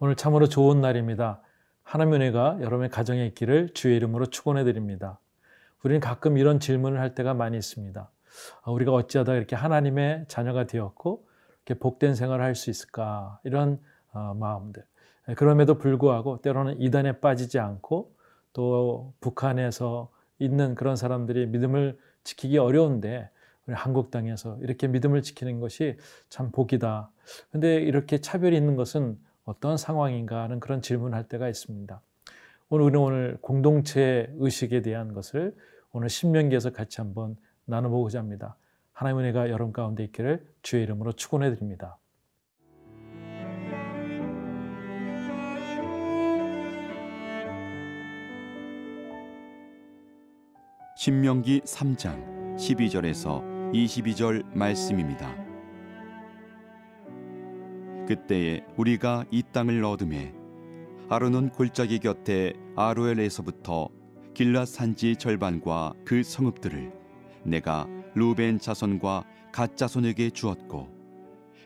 오늘 참으로 좋은 날입니다. 하나님의 은혜가 여러분의 가정에 있기를 주의 이름으로 축원해 드립니다. 우리는 가끔 이런 질문을 할 때가 많이 있습니다. 아, 우리가 어찌하다 이렇게 하나님의 자녀가 되었고 이렇게 복된 생활을 할 수 있을까 이런 어, 마음들. 예, 그럼에도 불구하고 때로는 이단에 빠지지 않고 또 북한에서 있는 그런 사람들이 믿음을 지키기 어려운데 우리 한국 땅에서 이렇게 믿음을 지키는 것이 참 복이다. 근데 이렇게 차별이 있는 것은 어떤 상황인가 하는 그런 질문을 할 때가 있습니다. 오늘 우리는 오늘 공동체 의식에 대한 것을 오늘 신명기에서 같이 한번 나눠보고자 합니다. 하나님의 은혜가 여러분 가운데 있기를 주의 이름으로 축원해 드립니다. 신명기 3장 12절에서 22절 말씀입니다. 그때에 우리가 이 땅을 얻음에 아론은 골짜기 곁에 아로엘에서부터 길라 산지 절반과 그 성읍들을 내가 루벤 자손과 갓 자손에게 주었고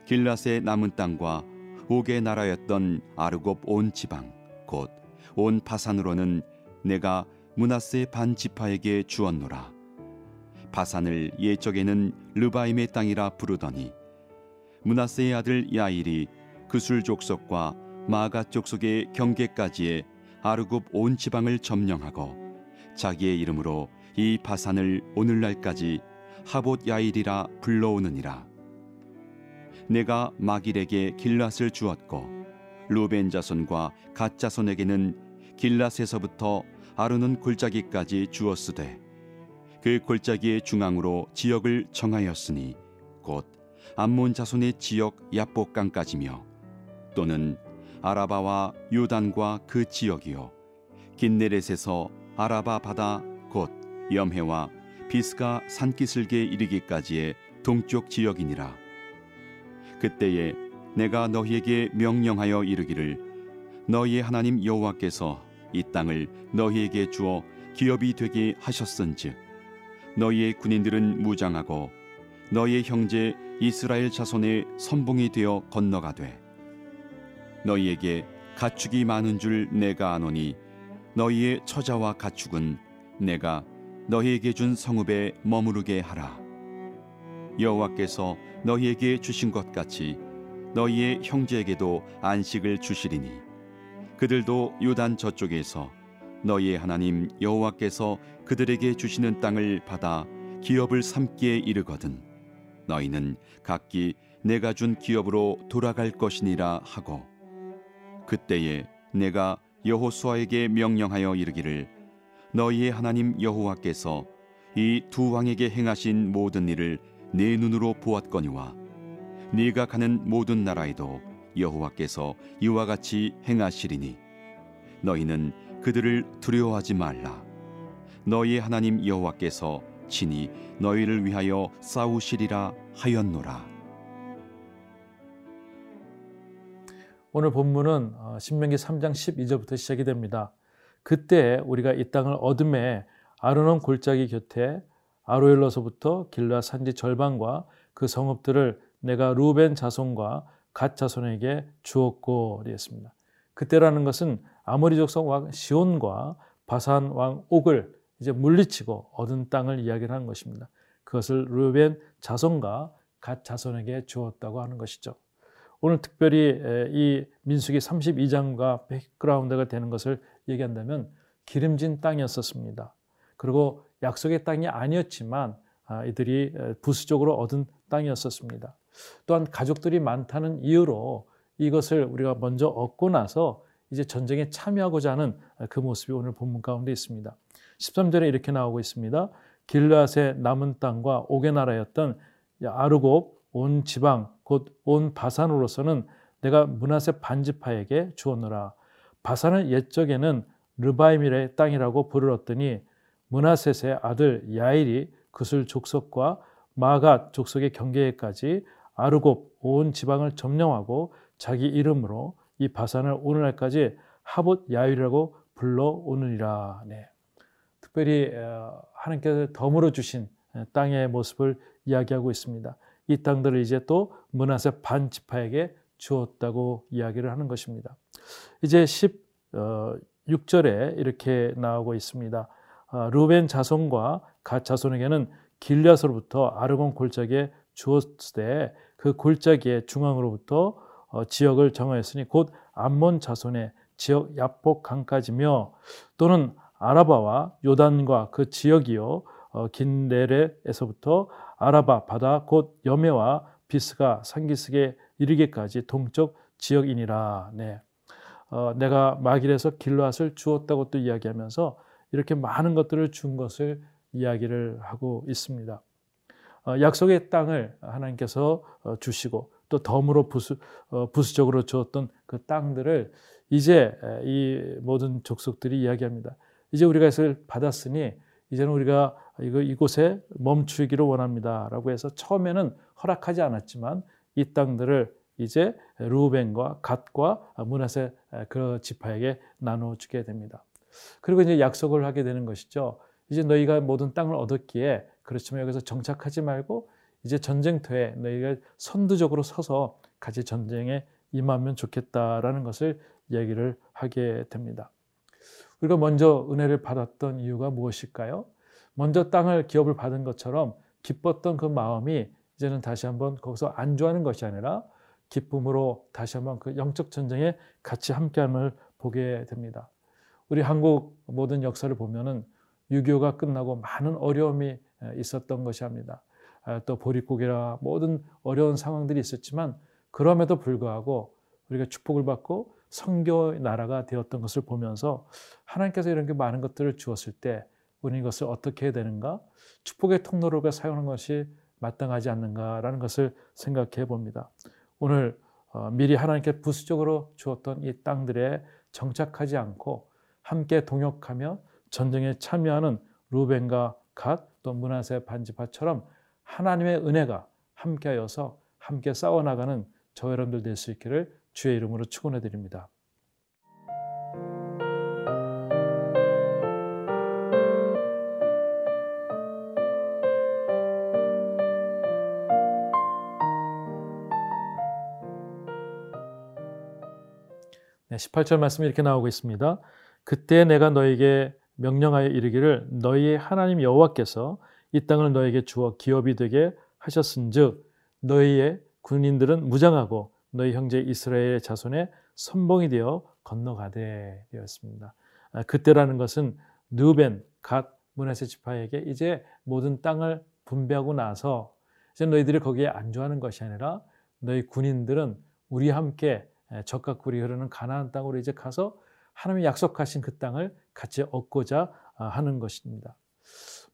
길라스의 남은 땅과 옥의 나라였던 아르곱 온 지방 곧온 바산으로는 내가 문하세 반 지파에게 주었노라. 바산을 옛적에는 르바임의 땅이라 부르더니 문하세의 아들 야일이 그술 족속과 마가 족속의 경계까지의 아르곱 온 지방을 점령하고 자기의 이름으로 이 바산을 오늘날까지 하봇 야일이라 불러오느니라. 내가 마길에게 길랏을 주었고 루벤 자손과 갓 자손에게는 길랏에서부터 아르논 골짜기까지 주었으되 그 골짜기의 중앙으로 지역을 정하였으니 곧 암몬 자손의 지역 야복강까지며 또는 아라바와 요단과 그 지역이요 긴네렛에서 아라바 바다 곧 염해와 비스가 산기슭에 이르기까지의 동쪽 지역이니라. 그때에 내가 너희에게 명령하여 이르기를 너희의 하나님 여호와께서 이 땅을 너희에게 주어 기업이 되게 하셨은즉 너희의 군인들은 무장하고 너희의 형제 이스라엘 자손의 선봉이 되어 건너가되 너희에게 가축이 많은 줄 내가 아노니 너희의 처자와 가축은 내가 너희에게 준 성읍에 머무르게 하라. 여호와께서 너희에게 주신 것 같이 너희의 형제에게도 안식을 주시리니 그들도 요단 저쪽에서 너희의 하나님 여호와께서 그들에게 주시는 땅을 받아 기업을 삼기에 이르거든. 너희는 각기 내가 준 기업으로 돌아갈 것이니라 하고 그때에 내가 여호수아에게 명령하여 이르기를 너희의 하나님 여호와께서 이 두 왕에게 행하신 모든 일을 내 눈으로 보았거니와 네가 가는 모든 나라에도 여호와께서 이와 같이 행하시리니 너희는 그들을 두려워하지 말라 너희의 하나님 여호와께서 친히 너희를 위하여 싸우시리라 하였노라 오늘 본문은 어, 신명기 3장 12절부터 시작이 됩니다. 그때 우리가 이 땅을 얻음에 아르논 골짜기 곁에 아로엘로서부터 길라 산지 절반과 그 성읍들을 내가 루벤 자손과 갓 자손에게 주었고 그랬습니다. 그때라는 것은 아모리 족속 왕 시온과 바산 왕 옥을 이제 물리치고 얻은 땅을 이야기를 하는 것입니다. 그것을 루벤 자손과 갓 자손에게 주었다고 하는 것이죠. 오늘 특별히 이 민수기 32장과 백그라운드가 되는 것을 얘기한다면 기름진 땅이었었습니다. 그리고 약속의 땅이 아니었지만 아, 이들이 부수적으로 얻은 땅이었었습니다. 또한 가족들이 많다는 이유로 이것을 우리가 먼저 얻고 나서 이제 전쟁에 참여하고자 하는 그 모습이 오늘 본문 가운데 있습니다. 13절에 이렇게 나오고 있습니다. 길앗의 남은 땅과 옥의 나라였던 아르곱 온 지방 곧 온 바산으로서는 내가 문하세 반지파에게 주었노라. 바산은 옛적에는 르바임이의 땅이라고 부르렀더니 문하셋의 아들 야일이 그술 족속과 마갓 족속의 경계에까지 아르곱 온 지방을 점령하고 자기 이름으로 이 바산을 오늘날까지 하봇 야일이라고 불러오느니라. 네. 특별히 어, 하나님께서 덤으로 주신 땅의 모습을 이야기하고 있습니다. 이 땅들을 이제 또 문하세 반 지파에게 주었다고 이야기를 하는 것입니다. 이제 16절에 이렇게 나오고 있습니다. 아, 루벤 자손과 갓 자손에게는 길앗으로부터 아르곤 골짜기에 주었을 때 그 골짜기의 중앙으로부터 어, 지역을 정하였으니 곧 암몬 자손의 지역 야폭 강까지며 또는 아라바와 요단과 그 지역이요 어, 긴레레에서부터 아라바 바다 곧 여메와 비스가 상기스게 이르기까지 동쪽 지역이니라. 네. 어, 내가 마길에서 길앗을 주었다고 또 이야기하면서 이렇게 많은 것들을 준 것을 이야기를 하고 있습니다. 어, 약속의 땅을 하나님께서 어, 주시고 또 덤으로 부수, 어, 부수적으로 주었던 그 땅들을 이제 이 모든 족속들이 이야기합니다. 이제 우리가 이것을 받았으니 이제는 우리가 이거 이곳에 멈추기를 원합니다라고 해서 처음에는 허락하지 않았지만 이 땅들을 이제 루벤과 갓과 문하세 그 지파에게 나눠 주게 됩니다. 그리고 이제 약속을 하게 되는 것이죠. 이제 너희가 모든 땅을 얻었기에 그렇지만 여기서 정착하지 말고 이제 전쟁터에 너희가 선두적으로 서서 같이 전쟁에 임하면 좋겠다라는 것을 얘기를 하게 됩니다. 우리가 먼저 은혜를 받았던 이유가 무엇일까요? 먼저 땅을 기업을 받은 것처럼 기뻤던 그 마음이 이제는 다시 한번 거기서 안주하는 것이 아니라 기쁨으로 다시 한번 그 영적 전쟁에 같이 함께함을 보게 됩니다. 우리 한국 모든 역사를 보면은 6.25가 끝나고 많은 어려움이 있었던 것이 합니다. 아, 또 보릿고개라 모든 어려운 상황들이 있었지만 그럼에도 불구하고 우리가 축복을 받고 성교 나라가 되었던 것을 보면서 하나님께서 이런 게 많은 것들을 주었을 때 우리는 이것을 어떻게 해야 되는가? 축복의 통로로 사용하는 것이 마땅하지 않는가라는 것을 생각해 봅니다. 오늘 어, 미리 하나님께 부수적으로 주었던 이 땅들에 정착하지 않고 함께 동역하며 전쟁에 참여하는 루벤과 갓 또 문하세 반지파처럼 하나님의 은혜가 함께하여서 함께 싸워나가는 저 여러분들 될 수 있기를 주의 이름으로 축원해 드립니다. 네, 18절 말씀이 이렇게 나오고 있습니다. 그때 내가 너에게 명령하여 이르기를 너희의 하나님 여호와께서 이 땅을 너에게 주어 기업이 되게 하셨은즉 너희의 군인들은 무장하고 너희 형제 이스라엘의 자손의 선봉이 되어 건너가되 되었습니다. 아, 그때라는 것은 누벤, 갓, 문하세 지파에게 이제 모든 땅을 분배하고 나서 이제 너희들이 거기에 안주하는 것이 아니라 너희 군인들은 우리 함께 적과 꿀이 흐르는 가나안 땅으로 이제 가서 하나님이 약속하신 그 땅을 같이 얻고자 아, 하는 것입니다.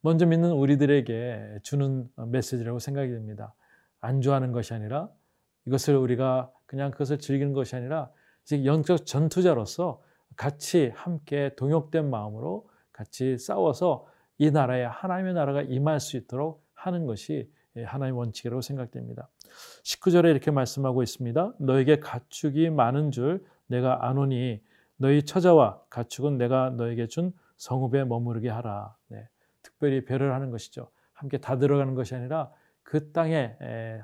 먼저 믿는 우리들에게 주는 메시지라고 생각이 됩니다. 안주하는 것이 아니라 이것을 우리가 그냥 그것을 즐기는 것이 아니라 이제 영적 전투자로서 같이 함께 동역된 마음으로 같이 싸워서 이 나라에 하나님의 나라가 임할 수 있도록 하는 것이 하나님의 원칙이라고 생각됩니다. 19절에 이렇게 말씀하고 있습니다. 너에게 가축이 많은 줄 내가 아노니 너희 처자와 가축은 내가 너에게 준 성읍에 머무르게 하라. 네. 특별히 배를 하는 것이죠. 함께 다 들어가는 것이 아니라 그 땅에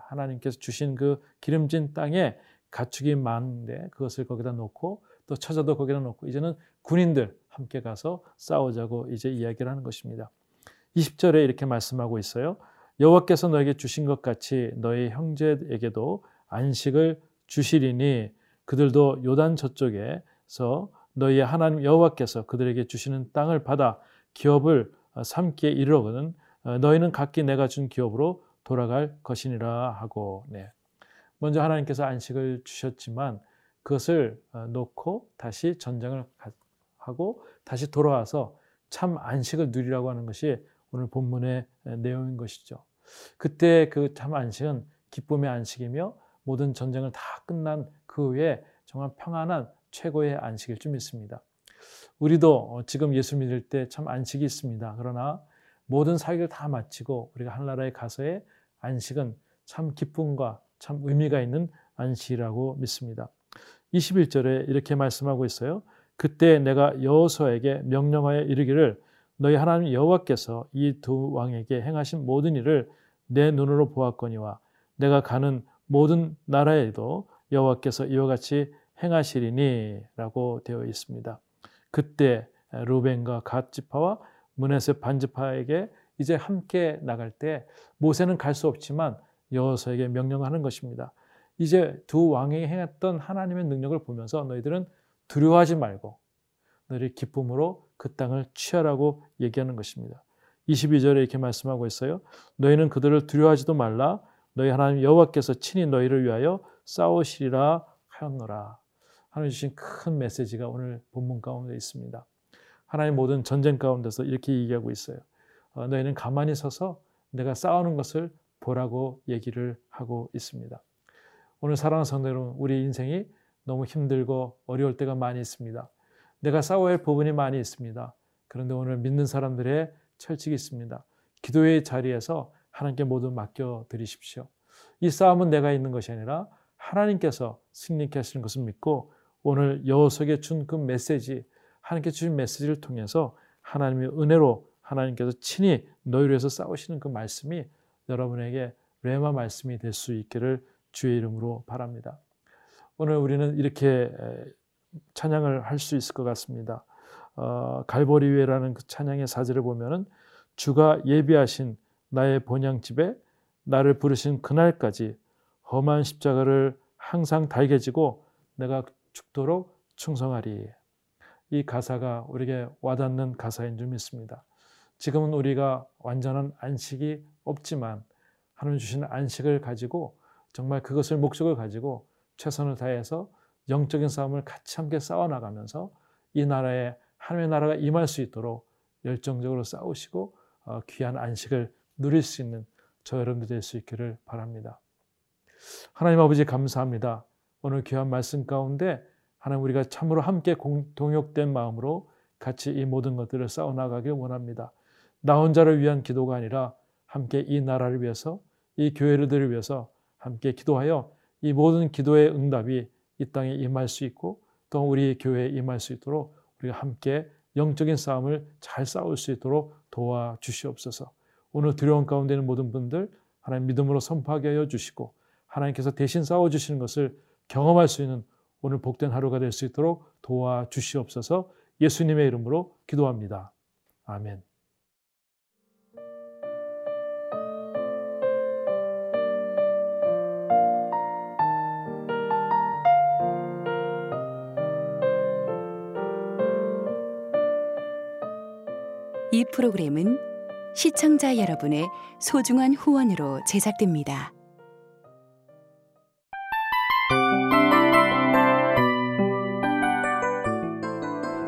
하나님께서 주신 그 기름진 땅에 가축이 많은데 그것을 거기다 놓고 또 처자도 거기다 놓고 이제는 군인들 함께 가서 싸우자고 이제 이야기를 하는 것입니다. 20절에 이렇게 말씀하고 있어요. 여호와께서 너에게 주신 것 같이 너희 형제에게도 안식을 주시리니 그들도 요단 저쪽에 서 너희의 하나님 여호와께서 그들에게 주시는 땅을 받아 기업을 삼기에 이르거든 너희는 각기 내가 준 기업으로 돌아갈 것이니라 하고 네. 먼저 하나님께서 안식을 주셨지만 그것을 놓고 다시 전쟁을 하고 다시 돌아와서 참 안식을 누리라고 하는 것이 오늘 본문의 내용인 것이죠. 그때 그 참 안식은 기쁨의 안식이며 모든 전쟁을 다 끝난 그 후에 정말 평안한 최고의 안식일 줄 믿습니다. 우리도 어, 지금 예수 믿을 때 참 안식이 있습니다. 그러나 모든 사역을 다 마치고 우리가 하나라에 가서의 안식은 참 기쁨과 참 의미가 있는 안식이라고 믿습니다. 21절에 이렇게 말씀하고 있어요. 그때 내가 여호수아에게 명령하여 이르기를 너희 하나님 여호와께서 이 두 왕에게 행하신 모든 일을 내 눈으로 보았거니와 내가 가는 모든 나라에도 여호와께서 이와 같이 행하시리니라고 되어 있습니다. 그때 루벤과 갓 지파와 문에세 반지파에게 이제 함께 나갈 때 모세는 갈 수 없지만 여호수아에게 명령하는 것입니다. 이제 두 왕이 행했던 하나님의 능력을 보면서 너희들은 두려워하지 말고 너희 기쁨으로 그 땅을 취하라고 얘기하는 것입니다. 22절에 이렇게 말씀하고 있어요. 너희는 그들을 두려워하지도 말라. 너희 하나님 여호와께서 친히 너희를 위하여 싸우시리라 하였노라. 하나님 주신 큰 메시지가 오늘 본문 가운데 있습니다. 하나님 모든 전쟁 가운데서 이렇게 얘기하고 있어요. 어, 너희는 가만히 서서 내가 싸우는 것을 보라고 얘기를 하고 있습니다. 오늘 사랑하는 성도 여러분, 우리 인생이 너무 힘들고 어려울 때가 많이 있습니다. 내가 싸워야 할 부분이 많이 있습니다. 그런데 오늘 믿는 사람들의 철칙이 있습니다. 기도의 자리에서 하나님께 모두 맡겨 드리십시오. 이 싸움은 내가 있는 것이 아니라 하나님께서 승리케 하시는 것을 믿고 오늘 여호석에 준 그 메시지, 하나님께 주신 메시지를 통해서 하나님의 은혜로 하나님께서 친히 너희를 위해서 싸우시는 그 말씀이 여러분에게 레마 말씀이 될 수 있기를 주의 이름으로 바랍니다. 오늘 우리는 이렇게 찬양을 할 수 있을 것 같습니다. 어, 갈보리회라는 그 찬양의 사절을 보면은 주가 예비하신 나의 본향집에 나를 부르신 그날까지 험한 십자가를 항상 달게 지고 내가 죽도록 충성하리. 이 가사가 우리에게 와닿는 가사인 줄 믿습니다. 지금은 우리가 완전한 안식이 없지만 하나님 주신 안식을 가지고 정말 그것을 목적을 가지고 최선을 다해서 영적인 싸움을 같이 함께 싸워 나가면서 이 나라에 하나님의 나라가 임할 수 있도록 열정적으로 싸우시고 어, 귀한 안식을 누릴 수 있는 저 여러분들 될 수 있기를 바랍니다. 하나님 아버지 감사합니다. 오늘 귀한 말씀 가운데 하나님 우리가 참으로 함께 동역된 마음으로 같이 이 모든 것들을 싸워 나가길 원합니다. 나 혼자를 위한 기도가 아니라 함께 이 나라를 위해서 이 교회를 위해서 함께 기도하여 이 모든 기도의 응답이 이 땅에 임할 수 있고 또 우리 교회에 임할 수 있도록 우리가 함께 영적인 싸움을 잘 싸울 수 있도록 도와주시옵소서. 오늘 두려움 가운데 있는 모든 분들 하나님 믿음으로 선포하게 하여 주시고 하나님께서 대신 싸워 주시는 것을 경험할 수 있는 오늘 복된 하루가 될 수 있도록 도와주시옵소서. 예수님의 이름으로 기도합니다. 아멘. 이 프로그램은 시청자 여러분의 소중한 후원으로 제작됩니다.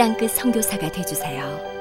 땅끝 성교사가 되주세요